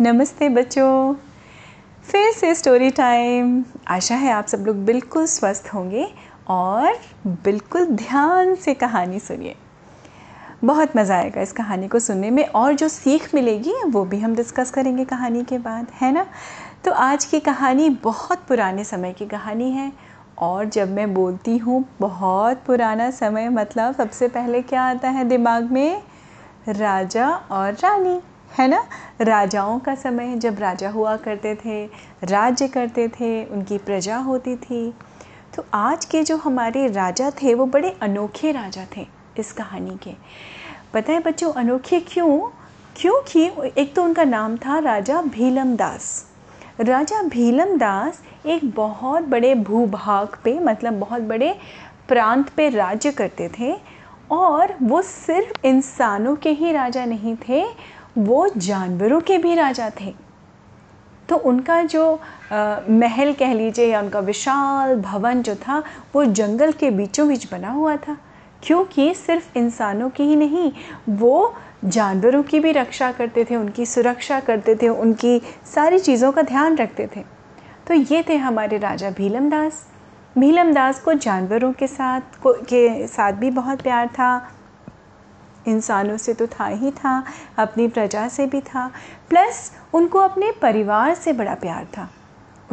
नमस्ते बच्चों। फिर से स्टोरी टाइम आशा है आप सब लोग बिल्कुल स्वस्थ होंगे और बिल्कुल ध्यान से कहानी सुनिए। बहुत मज़ा आएगा इस कहानी को सुनने में और जो सीख मिलेगी, वो भी हम डिस्कस करेंगे कहानी के बाद, है ना? तो आज की कहानी बहुत पुराने समय की कहानी है और जब मैं बोलती हूँ, बहुत पुराना समय मतलब सबसे पहले क्या आता है दिमाग में? राजा और रानी, है ना? राजाओं का समय जब राजा हुआ करते थे, राज्य करते थे, उनकी प्रजा होती थी। तो आज के जो हमारे राजा थे, वो बड़े अनोखे राजा थे इस कहानी के। पता है बच्चों, अनोखे क्यों? क्योंकि एक तो उनका नाम था राजा भीलम दास। राजा भीलम दास एक बहुत बड़े भूभाग पे मतलब बहुत बड़े प्रांत पे राज्य करते थे और वो सिर्फ़ इंसानों के ही राजा नहीं थे वो जानवरों के भी राजा थे। तो उनका जो आ, महल कह लीजिए या उनका विशाल भवन जो था वो जंगल के बीचों बीच बना हुआ था। क्योंकि सिर्फ़ इंसानों की ही नहीं वो जानवरों की भी रक्षा करते थे उनकी सुरक्षा करते थे उनकी सारी चीज़ों का ध्यान रखते थे। तो ये थे हमारे राजा भीलम दास भीलम दास को जानवरों के साथ को के साथ भी बहुत प्यार था। इंसानों से तो था ही था, अपनी प्रजा से भी था। प्लस उनको अपने परिवार से बड़ा प्यार था।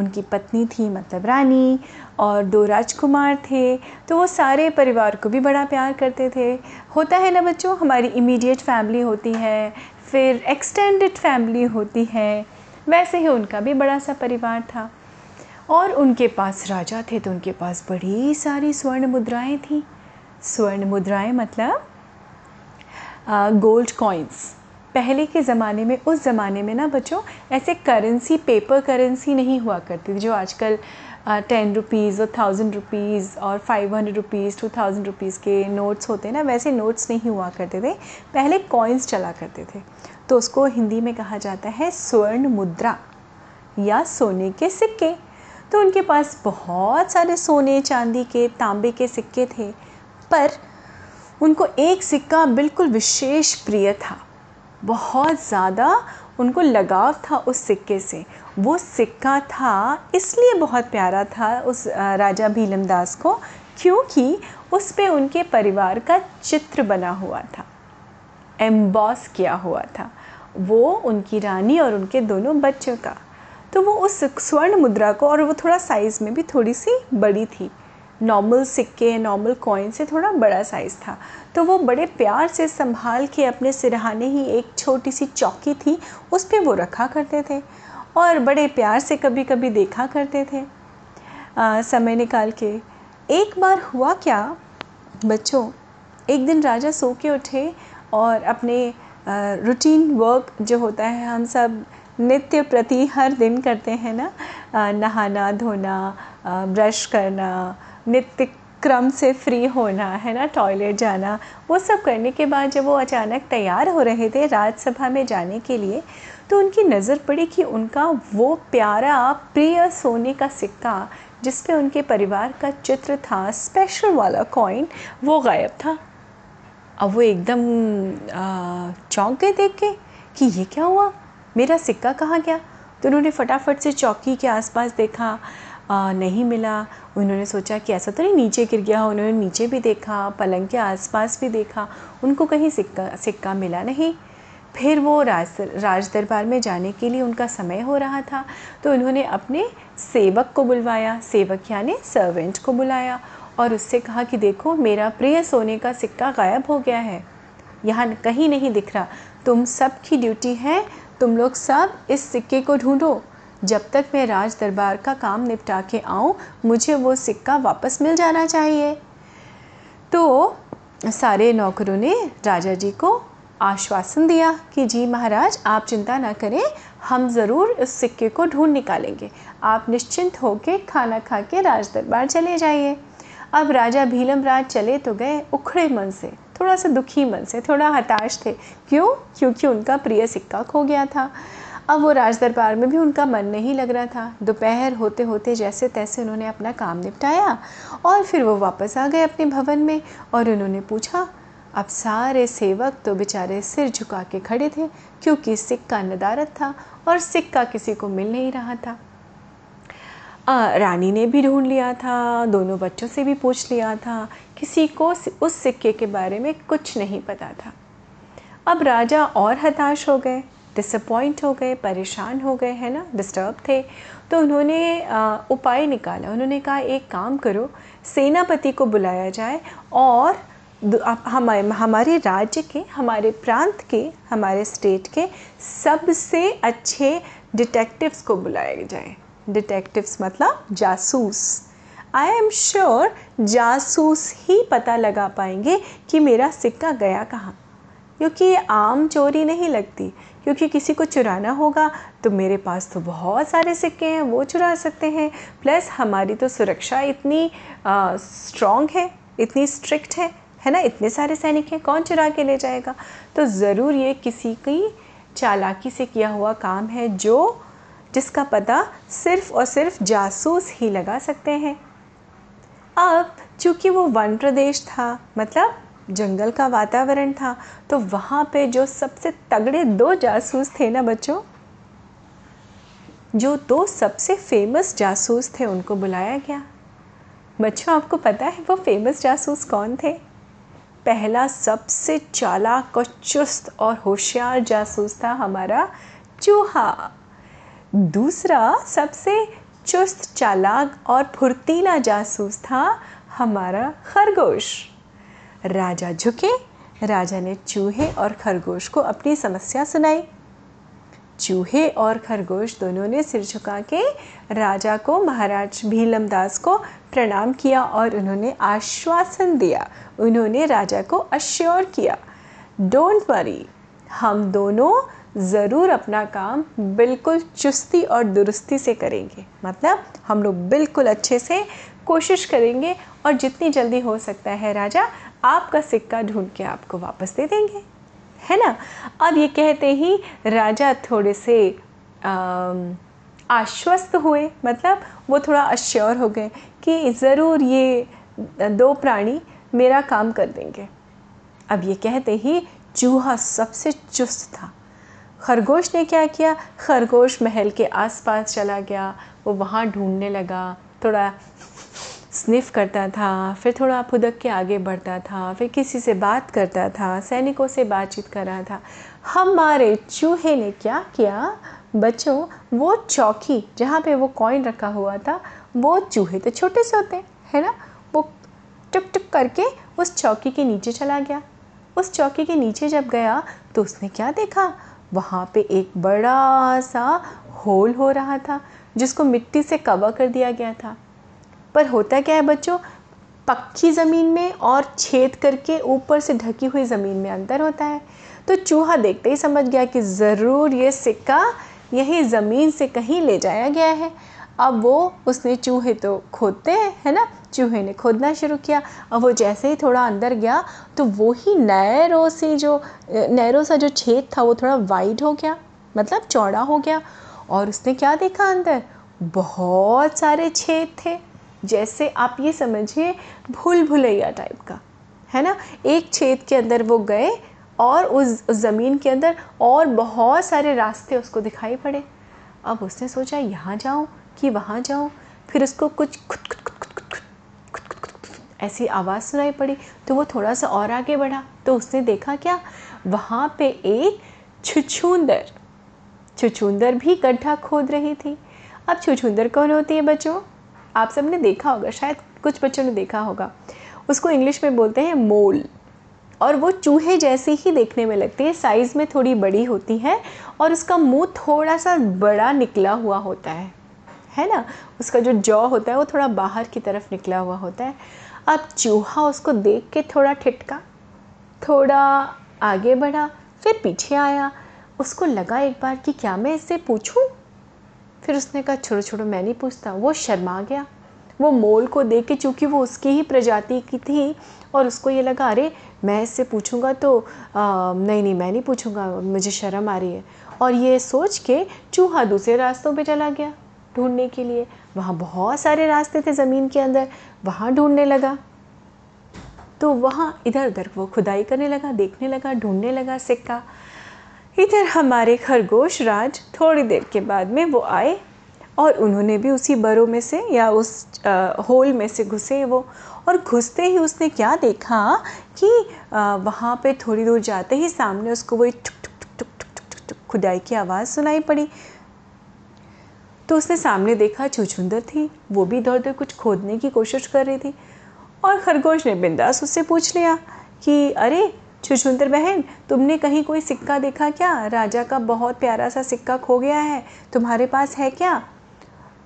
उनकी पत्नी थी मतलब रानी और दो राजकुमार थे तो वो सारे परिवार को भी बड़ा प्यार करते थे। होता है ना बच्चों, हमारी इमीडिएट फैमिली होती है, फिर एक्सटेंडेड फैमिली होती है, वैसे ही उनका भी बड़ा सा परिवार था। और उनके पास राजा थे तो उनके पास बड़ी सारी स्वर्ण मुद्राएँ थी। स्वर्ण मुद्राएँ मतलब गोल्ड कॉइन्स पहले के ज़माने में, उस ज़माने में ना बच्चों, ऐसे करेंसी पेपर करेंसी नहीं हुआ करती थी, जो आजकल टेन रुपीज़ और थाउज़ेंड रुपीज़ और five hundred rupees two thousand rupees के नोट्स होते हैं ना, वैसे नोट्स नहीं हुआ करते थे। पहले कॉइन्स चला करते थे। तो उसको हिंदी में कहा जाता है स्वर्ण मुद्रा या सोने के सिक्के। तो उनके पास बहुत सारे सोने, चांदी के, तांबे के सिक्के थे, पर उनको एक सिक्का बिल्कुल विशेष प्रिय था। बहुत ज़्यादा उनको लगाव था उस सिक्के से। वो सिक्का था, इसलिए बहुत प्यारा था उस राजा भीलम दास को, क्योंकि उस पर उनके परिवार का चित्र बना हुआ था। एम्बॉस किया हुआ था। वो, उनकी रानी और उनके दोनों बच्चों का। तो वो उस स्वर्ण मुद्रा को, और वो थोड़ा साइज़ में भी थोड़ी सी बड़ी थी। नॉर्मल सिक्के नॉर्मल कॉइन से थोड़ा बड़ा साइज़ था। तो वो बड़े प्यार से संभाल के अपने सिरहाने ही एक छोटी सी चौकी थी उस पर वो रखा करते थे और बड़े प्यार से कभी कभी देखा करते थे। आ, समय निकाल के। एक बार हुआ क्या बच्चों? एक दिन राजा सो के उठे और अपने रूटीन वर्क जो होता है हम सब नित्य प्रति हर दिन करते हैं ना? नहाना धोना ब्रश करना नित्य क्रम से फ्री होना, है ना? टॉयलेट जाना, वो सब करने के बाद जब वो अचानक तैयार हो रहे थे राज्यसभा में जाने के लिए तो उनकी नज़र पड़ी कि उनका वो प्यारा, प्रिय सोने का सिक्का, जिस पे उनके परिवार का चित्र था स्पेशल वाला कॉइन वो गायब था। अब वो एकदम चौंक गए देख के कि ये क्या हुआ? मेरा सिक्का कहाँ गया? तो उन्होंने फटाफट से चौकी के आसपास देखा नहीं मिला। उन्होंने सोचा कि ऐसा तो नहीं, नीचे गिर गया। उन्होंने नीचे भी देखा, पलंग के आसपास भी देखा। उनको कहीं सिक्का सिक्का मिला नहीं। फिर वो राज राज दरबार में जाने के लिए उनका समय हो रहा था। तो उन्होंने अपने सेवक को बुलवाया। सेवक यानी सर्वेंट को बुलाया और उससे कहा कि देखो, मेरा प्रिय सोने का सिक्का गायब हो गया है। यहाँ कहीं नहीं दिख रहा। तुम सब की ड्यूटी है। तुम लोग सब इस सिक्के को ढूंढो। जब तक मैं राज दरबार का काम निपटा के आऊँ, मुझे वो सिक्का वापस मिल जाना चाहिए। तो सारे नौकरों ने राजा जी को आश्वासन दिया कि, जी महाराज, आप चिंता ना करें, हम ज़रूर उस सिक्के को ढूंढ निकालेंगे। आप निश्चिंत होकर खाना खा के राज दरबार चले जाइए। अब राजा भीलम राज चले तो गए उखड़े मन से, थोड़ा सा दुखी मन से, थोड़ा हताश थे। क्यों? क्योंकि उनका प्रिय सिक्का खो गया था। अब वो राज दरबार में भी उनका मन नहीं लग रहा था। दोपहर होते होते जैसे तैसे उन्होंने अपना काम निपटाया और फिर वो वापस आ गए अपने भवन में और उन्होंने पूछा अब सारे सेवक तो बेचारे सिर झुका के खड़े थे क्योंकि सिक्का नदारत था और सिक्का किसी को मिल नहीं रहा था। आ, रानी ने भी ढूंढ लिया था दोनों बच्चों से भी पूछ लिया था किसी को उस सिक्के के बारे में कुछ नहीं पता था। अब राजा और हताश हो गए। डिसअपॉइंट हो गए, परेशान हो गए, है ना? डिस्टर्ब थे। तो उन्होंने उपाय निकाला। उन्होंने कहा, एक काम करो, सेनापति को बुलाया जाए और हमारे हमारे राज्य के, हमारे प्रांत के, हमारे स्टेट के सबसे अच्छे डिटेक्टिव्स को बुलाया जाए। डिटेक्टिव्स मतलब जासूस। आई एम श्योर जासूस ही पता लगा पाएँगे कि मेरा सिक्का गया कहाँ। क्योंकि आम चोरी नहीं लगती। क्योंकि किसी को चुराना होगा तो मेरे पास तो बहुत सारे सिक्के हैं, वो चुरा सकते हैं। प्लस हमारी तो सुरक्षा इतनी स्ट्रॉन्ग है, इतनी स्ट्रिक्ट है है ना? इतने सारे सैनिक हैं, कौन चुरा के ले जाएगा? तो ज़रूर ये किसी की चालाकी से किया हुआ काम है, जो, जिसका पता सिर्फ़ और सिर्फ़ जासूस ही लगा सकते हैं। अब, चूँकि वो वन प्रदेश था मतलब जंगल का वातावरण था तो वहाँ पे जो सबसे तगड़े दो जासूस थे ना बच्चों? जो दो सबसे फ़ेमस जासूस थे, उनको बुलाया गया। बच्चों, आपको पता है वो फ़ेमस जासूस कौन थे? पहला सबसे चालाक और चुस्त और होशियार जासूस था हमारा चूहा। दूसरा सबसे चुस्त, चालाक और फुर्तीला जासूस था हमारा खरगोश। राजा झुके, राजा ने चूहे और खरगोश को अपनी समस्या सुनाई। चूहे और खरगोश दोनों ने सिर झुका के राजा को, महाराज भीलम दास को प्रणाम किया और उन्होंने आश्वासन दिया। उन्होंने राजा को अश्योर किया डोंट वरी हम दोनों ज़रूर अपना काम बिल्कुल चुस्ती और दुरुस्ती से करेंगे। मतलब हम लोग बिल्कुल अच्छे से कोशिश करेंगे और जितनी जल्दी हो सकता है राजा आपका सिक्का ढूंढ के आपको वापस दे देंगे। है ना? अब ये कहते ही राजा थोड़े से आश्वस्त हुए। मतलब वो थोड़ा अश्योर हो गए कि ज़रूर ये दो प्राणी मेरा काम कर देंगे। अब ये कहते ही चूहा सबसे चुस्त था। खरगोश ने क्या किया? खरगोश महल के आसपास चला गया। वो वहाँ ढूँढने लगा। थोड़ा स्निफ करता था, फिर थोड़ा फुदक के आगे बढ़ता था, फिर किसी से बात करता था, सैनिकों से बातचीत कर रहा था। हमारे चूहे ने क्या किया? बच्चों, वो चौकी जहाँ पे वो कॉइन रखा हुआ था, वो चूहे तो छोटे से होते, हैं ना? वो टुक टुक करके उस चौकी के नीचे चला गया। उस चौकी के नीचे जब गया तो उसने क्या देखा? वहाँ पे एक बड़ा सा होल हो रहा था, जिसको मिट्टी से कवर कर दिया गया था। पर होता क्या है बच्चों? पक्की ज़मीन में और छेद करके ऊपर से ढकी हुई ज़मीन में अंतर होता है। तो चूहा देखते ही समझ गया कि ज़रूर ये सिक्का यही ज़मीन से कहीं ले जाया गया है। अब वो उसने चूहे तो खोदते हैं, है ना? चूहे ने खोदना शुरू किया। अब वो जैसे ही थोड़ा अंदर गया तो वो ही नैरो से जो, नैरो सा जो छेद था वो थोड़ा वाइड हो गया मतलब चौड़ा हो गया। और उसने क्या देखा अंदर? बहुत सारे छेद थे। जैसे आप ये समझिए भूल भुलैया टाइप का, है ना? एक छेद के अंदर वो गए और उस ज़मीन के अंदर और बहुत सारे रास्ते उसको दिखाई पड़े। अब उसने सोचा, यहाँ जाऊँ कि वहाँ जाऊँ? फिर उसको कुछ खुद खुद खुद खुद खुद खुद खुद खुद ऐसी आवाज़ सुनाई पड़ी। तो वो थोड़ा सा और आगे बढ़ा। तो उसने देखा क्या? वहाँ पे एक छुछुंदर छुछुंदर भी गड्ढा खोद रही थी। अब छुछुंदर कौन होती है बच्चों? आप सबने देखा होगा, शायद कुछ बच्चों ने देखा होगा। उसको इंग्लिश में बोलते हैं मोल। और वो चूहे जैसी ही देखने में लगती है, साइज़ में थोड़ी बड़ी होती है और उसका मुँह थोड़ा सा बड़ा निकला हुआ होता है। है ना? उसका जो जॉ होता है, वो थोड़ा बाहर की तरफ़ निकला हुआ होता है। अब चूहा उसको देख के थोड़ा ठिटका थोड़ा आगे बढ़ा, फिर पीछे आया। उसको लगा एक बार कि क्या मैं इससे पूछूँ? फिर उसने कहा छोड़ो छोड़ो मैं नहीं पूछता। वो शर्मा गया। वो मोल को देख के चूँकि वो उसकी ही प्रजाति की थी और उसको ये लगा अरे मैं इससे पूछूँगा तो आ, नहीं नहीं मैं नहीं पूछूँगा मुझे शर्म आ रही है। और ये सोच के चूहा दूसरे रास्तों पे चला गया ढूँढने के लिए। वहाँ बहुत सारे रास्ते थे ज़मीन के अंदर वहाँ ढूँढने लगा। तो वहाँ इधर उधर वो खुदाई करने लगा देखने लगा ढूँढने लगा सिक्का। इधर हमारे खरगोश राज थोड़ी देर के बाद में वो आए और उन्होंने भी उसी बरों में से या उस आ, होल में से घुसे वो। और घुसते ही उसने क्या देखा कि आ, वहाँ पे थोड़ी दूर जाते ही सामने उसको वही टुक टुक टुक टुक टुक टुक टुक खुदाई की आवाज़ सुनाई पड़ी। तो उसने सामने देखा छुछुंदर थी वो भी इधर उधर कुछ खोदने की कोशिश कर रही थी। और खरगोश ने बिंदास उससे पूछ लिया कि अरे छुछुंदर बहन, तुमने कहीं कोई सिक्का देखा क्या? राजा का बहुत प्यारा सा सिक्का खो गया है। तुम्हारे पास है क्या?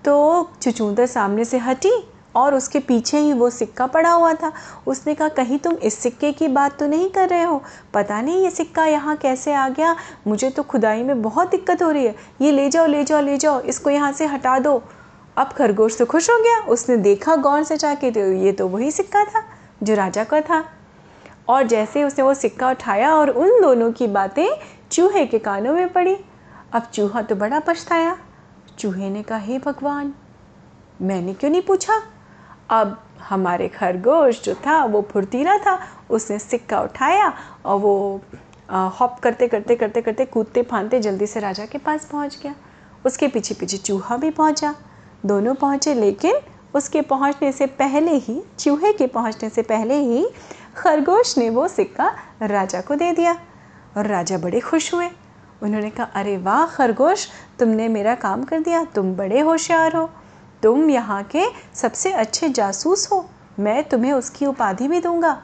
तो छुछुंदर सामने से हटी और उसके पीछे ही वो सिक्का पड़ा हुआ था। उसने कहा, कहीं तुम इस सिक्के की बात तो नहीं कर रहे हो? पता नहीं ये सिक्का यहाँ कैसे आ गया? मुझे तो खुदाई में बहुत दिक्कत हो रही है। ये ले जाओ ले जाओ ले जाओ, इसको यहाँ से हटा दो। अब खरगोश तो खुश हो गया। उसने देखा गौर से जाके तो ये तो वही सिक्का था जो राजा का था। और जैसे उसने वो सिक्का उठाया और उन दोनों की बातें चूहे के कानों में पड़ी। अब चूहा तो बड़ा पछताया। चूहे ने कहा, हे भगवान, मैंने क्यों नहीं पूछा? अब हमारे खरगोश जो था, वो फुर्तीला था, उसने सिक्का उठाया और वो हॉप करते करते करते करते कूदते फांदते जल्दी से राजा के पास पहुँच गया। उसके पीछे पीछे चूहा भी पहुँचा। दोनों पहुँचे, लेकिन उसके पहुँचने से पहले ही, चूहे के पहुँचने से पहले ही खरगोश ने वो सिक्का राजा को दे दिया और राजा बड़े खुश हुए। उन्होंने कहा, अरे वाह खरगोश, तुमने मेरा काम कर दिया, तुम बड़े होशियार हो। तुम यहाँ के सबसे अच्छे जासूस हो। मैं तुम्हें उसकी उपाधि भी दूँगा।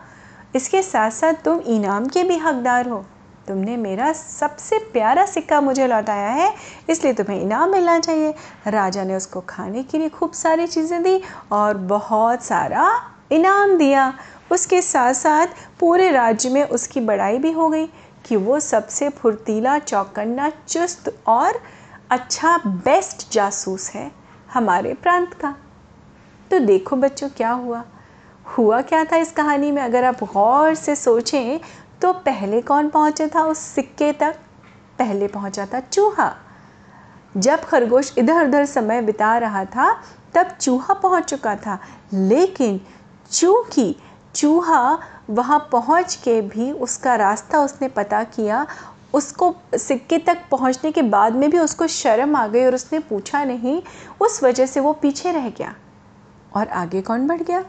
इसके साथ साथ तुम इनाम के भी हकदार हो। तुमने मेरा सबसे प्यारा सिक्का मुझे लौटाया है, इसलिए तुम्हें इनाम मिलना चाहिए। राजा ने उसको खाने के लिए खूब सारी चीज़ें दी और बहुत सारा इनाम दिया। उसके साथ साथ पूरे राज्य में उसकी बड़ाई भी हो गई कि वो सबसे फुर्तीला, चौकन्ना, चुस्त और अच्छा बेस्ट जासूस है हमारे प्रांत का। तो देखो बच्चों, क्या हुआ? हुआ क्या था इस कहानी में? अगर आप गौर से सोचें तो पहले कौन पहुँचा था? उस सिक्के तक पहले पहुँचा था चूहा। जब खरगोश इधर उधर समय बिता रहा था, तब चूहा पहुँच चुका था। लेकिन चूँकि चूहा वहाँ पहुँच के भी उसका रास्ता उसने पता किया। उसको सिक्के तक पहुँचने के बाद में भी उसको शर्म आ गई और उसने पूछा नहीं, उस वजह से वो पीछे रह गया। और आगे कौन बढ़ गया?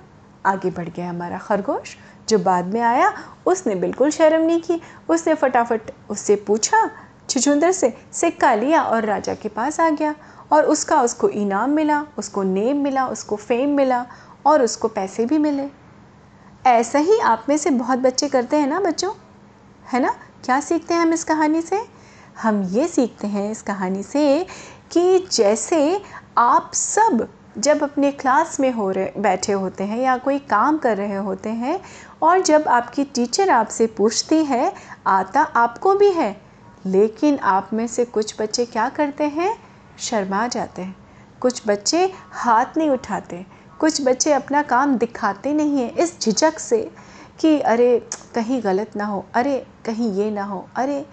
आगे बढ़ गया हमारा खरगोश। जो बाद में आया, उसने बिल्कुल शर्म नहीं की। उसने फटाफट उससे पूछा, छुछुंदर से, सिक्का लिया और राजा के पास आ गया। और उसका उसको इनाम मिला, उसको नेम मिला, उसको फेम मिला और उसको पैसे भी मिले। ऐसा ही आप में से बहुत बच्चे करते हैं ना बच्चों? है ना? क्या सीखते हैं हम इस कहानी से? हम ये सीखते हैं इस कहानी से कि जैसे आप सब जब अपने क्लास में हो रहे, बैठे होते हैं या कोई काम कर रहे होते हैं और जब आपकी टीचर आपसे पूछती है, आता आपको भी है, लेकिन आप में से कुछ बच्चे क्या करते हैं? शर्मा जाते हैं। कुछ बच्चे हाथ नहीं उठाते। कुछ बच्चे अपना काम दिखाते नहीं हैं इस झिझक से कि अरे, कहीं गलत ना हो, अरे, कहीं ये ना हो, अरे,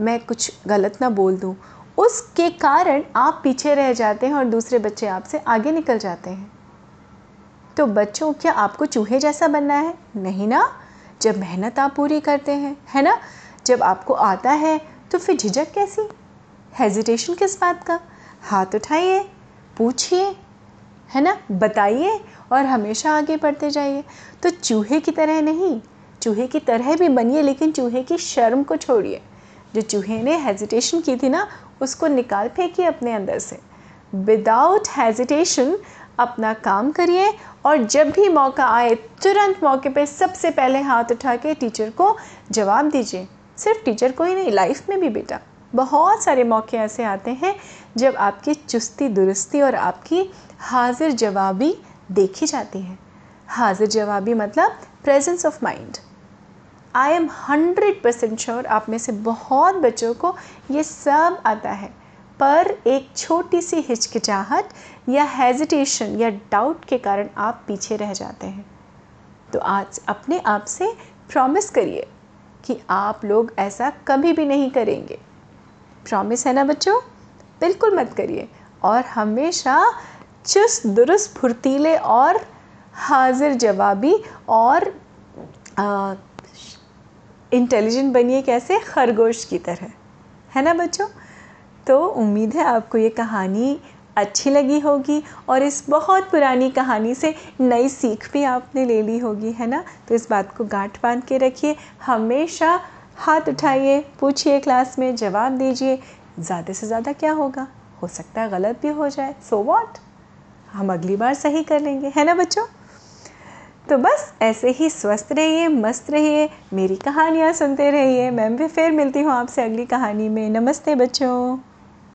मैं कुछ गलत ना बोल दूँ। उसके कारण आप पीछे रह जाते हैं और दूसरे बच्चे आपसे आगे निकल जाते हैं। तो बच्चों, क्या आपको चूहे जैसा बनना है? नहीं ना? जब मेहनत आप पूरी करते हैं, है ना? जब आपको आता है तो फिर झिझक कैसी? हेजिटेशन किस बात का? हाथ उठाइए, पूछिए है ना? बताइए और हमेशा आगे बढ़ते जाइए। तो चूहे की तरह नहीं, चूहे की तरह भी बनिए, लेकिन चूहे की शर्म को छोड़िए। जो चूहे ने हेजिटेशन की थी ना, उसको निकाल फेंकिए अपने अंदर से। विदाउट हेजिटेशन अपना काम करिए और जब भी मौका आए, तुरंत मौके पे सबसे पहले हाथ उठा के टीचर को जवाब दीजिए। सिर्फ़ टीचर को ही नहीं लाइफ में भी बेटा। बहुत सारे मौके ऐसे आते हैं जब आपकी चुस्ती दुरुस्ती और आपकी हाजिर जवाबी देखी जाती है। हाजिर जवाबी मतलब presence of mind I am hundred percent sure आप में से बहुत बच्चों को ये सब आता है। पर एक छोटी सी हिचकिचाहट या हेजिटेशन या डाउट के कारण आप पीछे रह जाते हैं। तो आज अपने आप से प्रॉमिस करिए कि आप लोग ऐसा कभी भी नहीं करेंगे। प्रॉमिस है ना बच्चों? बिल्कुल मत करिए। और हमेशा चुस्त दुरुस्त, फुर्तीले और हाजिर जवाबी और इंटेलिजेंट बनिए कैसे? खरगोश की तरह। है ना बच्चों? तो उम्मीद है आपको ये कहानी अच्छी लगी होगी और इस बहुत पुरानी कहानी से नई सीख भी आपने ले ली होगी, है ना? तो इस बात को गांठ बाँध के रखिए। हमेशा हाथ उठाइए, पूछिए क्लास में, जवाब दीजिए। ज़्यादा से ज़्यादा क्या होगा? हो सकता है गलत भी हो जाए। सो so वॉट हम अगली बार सही कर लेंगे, है ना बच्चों? तो बस ऐसे ही स्वस्थ रहिए, मस्त रहिए, मेरी कहानियाँ सुनते रहिए। मैम भी फिर मिलती हूँ आपसे अगली कहानी में। नमस्ते बच्चों।